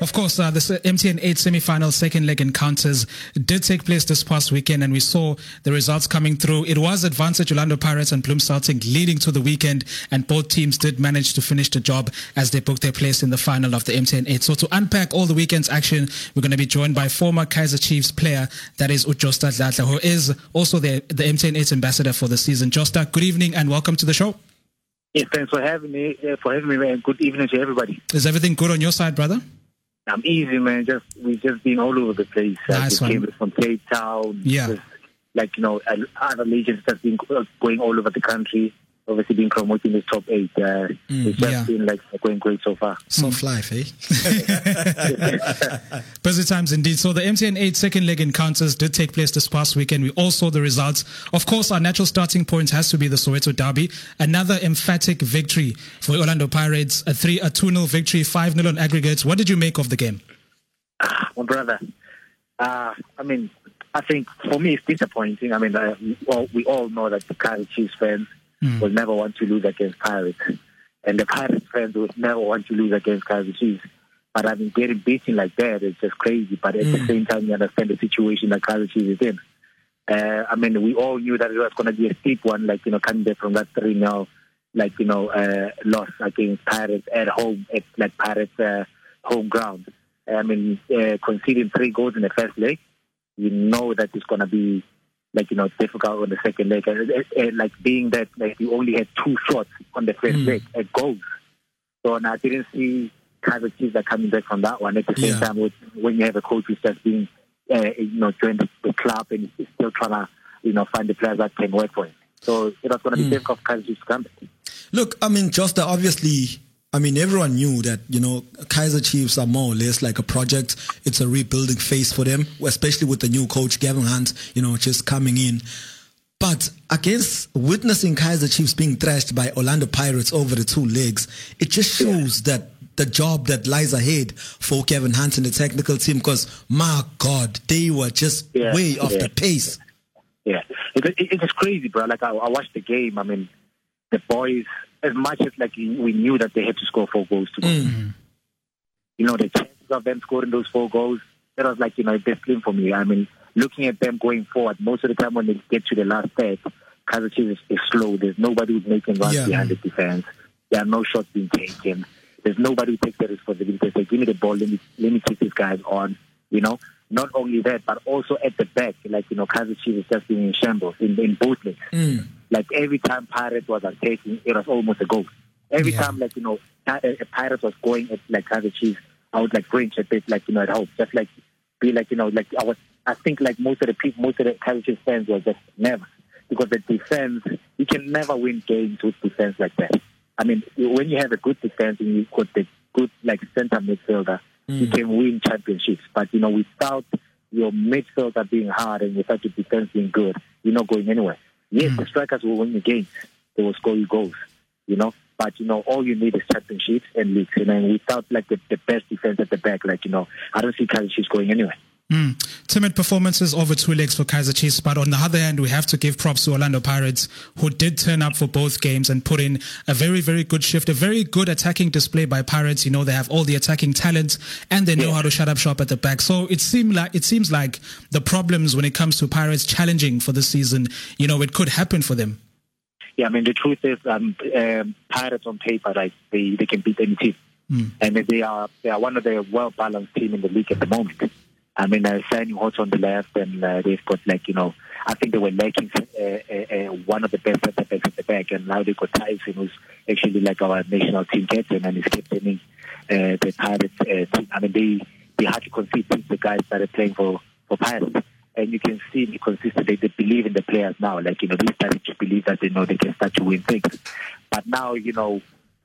Of course, uh, the MTN 8 semi-final second leg encounters did take place this past weekend and we saw the results coming through. It was Advantage Orlando Pirates and Bloemfontein leading to the weekend and both teams did manage to finish the job as they booked their place in the final of the MTN 8. So to unpack all the weekend's action, we're going to be joined by former Kaizer Chiefs player, that is Ujosta Dladla, who is also the, the MTN 8 ambassador for the season. Josta, good evening and welcome to the show. Yes, thanks for having me. Uh, for having me, man. Good evening to everybody. Is everything good on your side, brother? I'm easy, man. Just we've just been all over the place. Nice uh, one. came from Cape Town. Yeah. Just, like you know, other legions that's been going all over the country obviously been promoting the top eight. Uh, mm, it's just yeah. been like going great so far. Soft life, eh? Busy times indeed. So the MTN 8 second leg encounters did take place this past weekend. We all saw the results. Of course, our natural starting point has to be the Soweto Derby. Another emphatic victory for Orlando Pirates. A 3 a 2 0 victory, 5 0 on aggregates. What did you make of the game? Ah, my brother. Uh, I mean, I think for me it's disappointing. I mean, uh, well, we all know that the Kaizer Chiefs fans mm. will never want to lose against Pirates. And the Pirates fans will never want to lose against Kaizer Chiefs. But I mean, getting beaten like that is just crazy. But at mm. the same time, you understand the situation that Kaizer Chiefs is in. Uh, I mean, we all knew that it was going to be a steep one, like, you know, coming back from that 3 0, like, you know, uh, loss against Pirates at home, at like Pirates' uh, home ground. I mean, uh, conceding three goals in the first leg, you know that it's going to be like you know difficult on the second leg, and, and, like being that like you only had two shots on the first mm. leg at goals. So and I didn't see Kaizer Chiefs are coming back from that one. At the same yeah. time, with, when you have a coach who's just being uh, you know joined the, the club and is still trying to you know find the players that can work for him. So it was going to be mm. difficult for Chiefs to come back. Look, I mean, just obviously I mean, everyone knew that, you know, Kaizer Chiefs are more or less like a project. It's a rebuilding phase for them, especially with the new coach, Gavin Hunt, you know, just coming in. But against witnessing Kaizer Chiefs being thrashed by Orlando Pirates over the two legs, it just shows that the job that lies ahead for Gavin Hunt and the technical team because, my God, they were just yeah, way off yeah. the pace. Yeah, it, it, it's crazy, bro. Like, I, I watched the game. I mean, the boys as much as like we knew that they had to score four goals to win. Mm-hmm. You know, the chances of them scoring those four goals, that was like, you know, a discipline for me. I mean, looking at them going forward, most of the time when they get to the last third, Kaizer Chiefs is, is slow. There's nobody who's making runs yeah. behind the defense. There are no shots being taken. There's nobody who takes the responsibility. They say, give me the ball, let me, let me keep these guys on, you know. Not only that, but also at the back, like, you know, Kaizer Chiefs is just being in shambles in, in both legs. Mm. Like every time Pirates was attacking, it was almost a goal. Every yeah. time, like, you know, a Pirates was going at like Kaizer Chiefs, I would like bring a bit, like, you know, at home. Just like, be like, you know, like I was, I think like most of the people, most of the Kaizer Chiefs fans were just nervous because the defense, you can never win games with defense like that. I mean, when you have a good defense and you got the good, like, center midfielder, mm. you can win championships. But, you know, without your midfielder being hard and without your defense being good, you're not going anywhere. Yes, mm. the strikers will win the games. They will score you goals, you know. But you know, all you need is championships and leagues. And then without like the, the best defense at the back, like you know, I don't see Chiefs going anywhere. Mm. Timid performances over two legs for Kaizer Chiefs, but on the other hand, we have to give props to Orlando Pirates, who did turn up for both games and put in a very, very good shift, a very good attacking display by Pirates. You know, they have all the attacking talent and they know yeah. how to shut up shop at the back. So it seemed like it seems like the problems when it comes to Pirates challenging for the season, you know, it could happen for them. Yeah, I mean the truth is, um, um, Pirates on paper, like they, they can beat any team, mm. and they are they are one of the well balanced team in the league at the moment. I mean, uh, signing Hotto on the left, and uh, they've got like you know, I think they were lacking uh, uh, uh one of the best centre backs at the back, and now they got Tyson, who's actually like our national team captain, and he's captaining uh, the Pirates team. I mean, they they hardly concede since the guys started playing for for Pirates, and you can see the consistency. They, they believe in the players now, like you know, they started to believe that they know they can start to win things. But now, you know,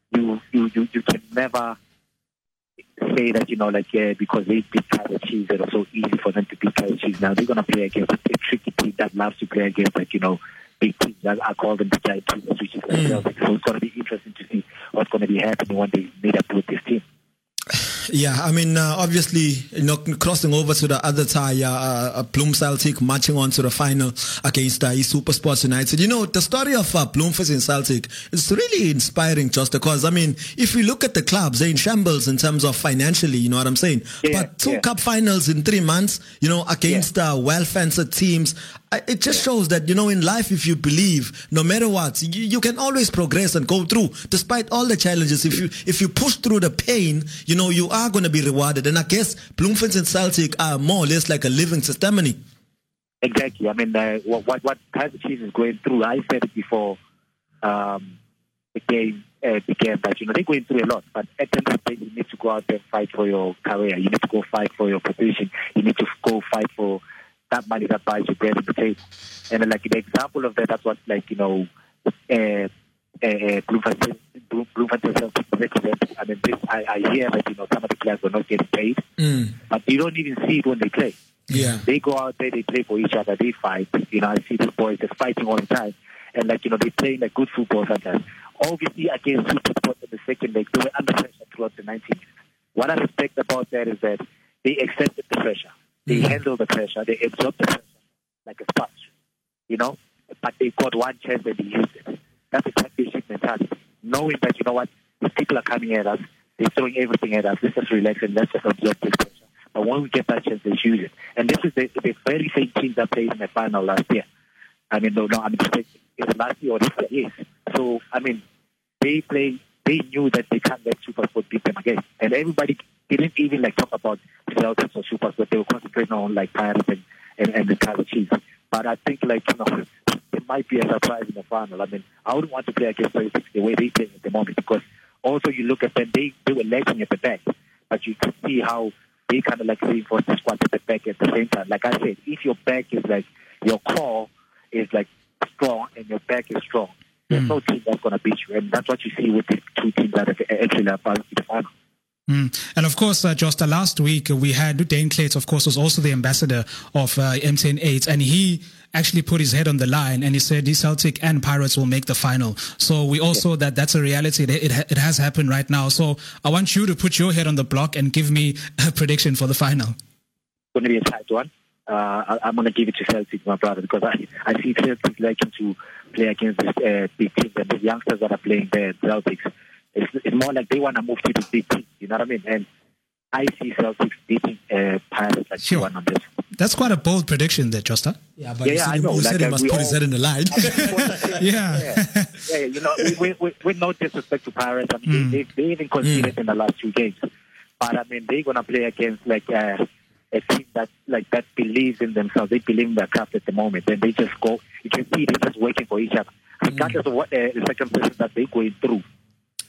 you you you, you can never say that, you know, like, yeah, because they beat Kaizer Chiefs, it was so easy for them to beat Kaizer Chiefs. Now they're going to play against a tricky team that loves to play against, like, you know, big teams. I call them the giant teams, which is like mm. So it's going to be interesting to see what's going to be happening when they meet up with this team. Yeah, I mean, uh, obviously, you know, crossing over to the other tie, uh, uh, Bloem Celtic marching on to the final against uh, Super Sports United. You know, the story of uh, in Celtic is really inspiring just because, I mean, if we look at the clubs, they're in shambles in terms of financially, you know what I'm saying? Yeah, but two yeah. cup finals in three months, you know, against uh, well-fenced teams, it just shows that, you know, in life, if you believe, no matter what, you, you can always progress and go through despite all the challenges. If you, if you push through the pain, you know, you are going to be rewarded. And I guess Bloemfontein and Celtic are more or less like a living testimony. Exactly. I mean, uh, what what Kaizer Chiefs is going through. I said it before um, the game uh, began that you know they're going through a lot. But at the end of the day, you need to go out there and fight for your career. You need to go fight for your position. You need to go fight for that money that buys you bread on the table. And then, like the example of that, that's what like you know. Uh, uh, Bloemfontein Bloem- Bloemfontein Celtic represent. I mean, this, I, I hear that you know some of the players were not getting paid, Mm. but you don't even see it when they play. Yeah. They go out there, they play for each other, they fight. You know, I see these boys just fighting all the time. And like, you know, they playing like good football sometimes. Obviously against Super Sport in the second leg, they were under pressure throughout the 90 minutes. What I respect about that is that they accepted the pressure. They mm-hmm. handled the pressure, they absorbed the pressure like a sponge. You know? But they got one chance and they used it. That's a championship mentality. Knowing that, you know what, these people are coming at us, they're throwing everything at us, let's just relax and let's just absorb this pressure. But when we get that chance, let's use it. And this is the, the very same team that played in the final last year. I mean, no, no, I'm mistaken. Is it last year or this year? Yes. So, I mean, they play, they knew that they can't let Supersport beat them again. And everybody didn't even like talk about Celtics or Supersport. They were concentrating on like Pirates and, and, and the Kaizer Chiefs. But I think like, you know, it might be a surprise in the final. I mean, I wouldn't want to play against 36 the way they play at the moment because also you look at them, they, they were lacking at the back. But you can see how they kind of like reinforce the squad at the back at the same time. Like I said, if your back is like, your core is like strong and your back is strong, there's hmm. no team that's going to beat you. And that's what you see with the two teams that have actually advanced to the final. Mm. And of course, uh, Josta, last week uh, we had Dean Klate, of course, was also the ambassador of uh, MTN 8, and he actually put his head on the line and he said the Celtic and Pirates will make the final. So we also that that's a reality. It, it, it has happened right now. So I want you to put your head on the block and give me a prediction for the final. It's going to be a tight one. Uh, I, I'm going to give it to Celtic, my brother, because I, I see Celtic liking to play against this uh, big team and the youngsters that are playing there, Celtics. It's, it's more like they want to move to the big team, you know what I mean? And I see Celtics beating uh, Pirates like Sure. 2-1 on this. That's quite a bold prediction there, Josta. Yeah, but Yeah, you yeah, said, I he- know, you said like, he uh, must we put his head in the line. Yeah. yeah, yeah, you know, with, with, with no disrespect to Pirates, I mean, they, they, they even conceded in the last two games. But I mean, they're gonna play against like uh, a team that like that believes in themselves. They believe in their craft at the moment, and they just go. You can see they're just working for each other, regardless of what uh, the circumstances that they're going through.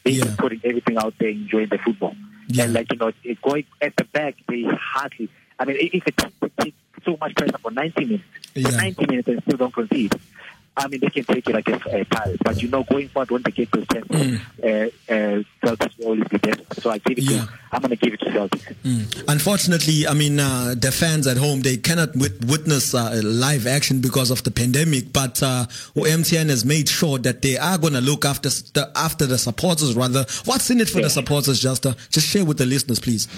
They're Yeah. just putting everything out there, enjoying the football. Yeah. And like you know, it going at the back, they hardly. I mean, if it takes so much pressure for 90 minutes, Yeah. 90 minutes and still don't concede. I mean, they can take it against uh, Pirates, but you know, going forward when they get those chances, uh, uh, Celtics will always be there. So I give it Yeah. to. I'm going to give it to Celtics. Mm. Unfortunately, I mean, uh, the fans at home, they cannot wit- witness uh, live action because of the pandemic, but uh, MTN has made sure that they are going to look after the, after the supporters, rather. What's in it for the supporters, just, just share with the listeners, please.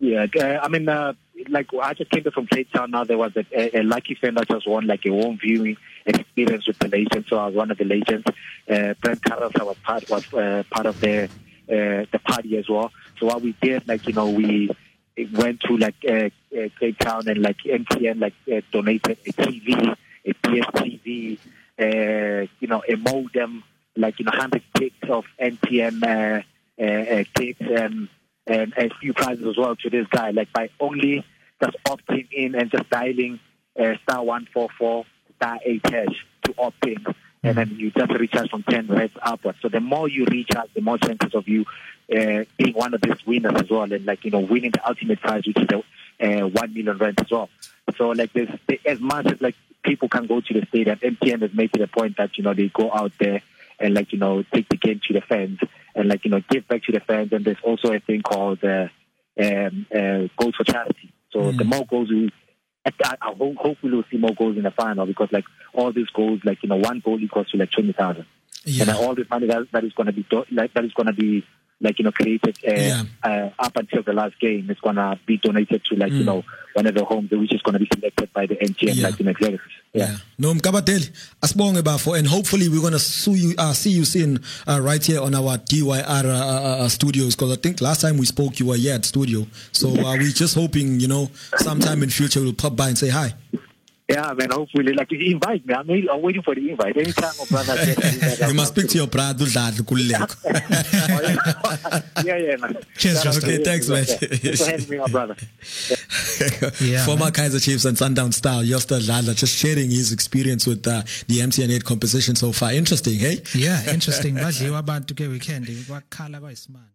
Yeah, uh, I mean, uh, like I just came back from Cape Town. Now there was a, a, a lucky fan that just won like a home viewing experience with the legends. So I was one of the legends. Uh, Brent Carelse was part was uh, part of the uh, the party as well. So what we did, like you know, we went to like uh, uh, Cape Town and like MTN like uh, donated a TV, a PSTV, uh, you know, a modem, like you know, hundred gigs of MTN uh, uh, uh, gigs and and a few prizes as well to this guy, like by only just opting in and just dialing uh, star one four four star eight hash to opt in, and then you just recharge from ten reds upwards. So the more you recharge, the more chances of you uh, being one of these winners as well, and like you know winning the ultimate prize, which is the uh, one million rand as well. So like this, as much as like people can go to the stadium, MTN has made it a point that you know they go out there and like you know take the game to the fans and like you know give back to the fans. And there's also a thing called uh, um, uh, goals for charity. So the more goals we, I, hope, hopefully we'll see more goals in the final because like all these goals, like you know, one goal equals to like twenty thousand, Yeah. and all this money that, that is going to be do, like that is going to be like you know created uh, Yeah. uh, up until the last game is gonna be donated to like you know one of the homes which is gonna be selected by the NGM Yeah. like you know executives. Yeah. No, Mkabateli, asibonge bafo, and hopefully we're gonna see you, uh, see you soon uh, right here on our DYR uh, uh, uh, studios. Because I think last time we spoke, you were here at studio. So uh, we're just hoping, you know, sometime in future we'll pop by and say hi. Yeah, man. Hopefully, like you invite me. I'm, waiting- I'm waiting for the invite. Anytime, my brother. says- you must speak to your brother Udladla Kululeko. yeah, yeah, man. Cheers, Shout Justin. Okay, thanks, man. Thanks for having me, my brother. Yeah, Former man. Kaizer Chiefs and Sundown Star, Josta Dladla, just sharing his experience with uh, the MTN8 composition so far. Interesting, hey? yeah interesting badliwa abantu ke weekend bakhala bayisimanga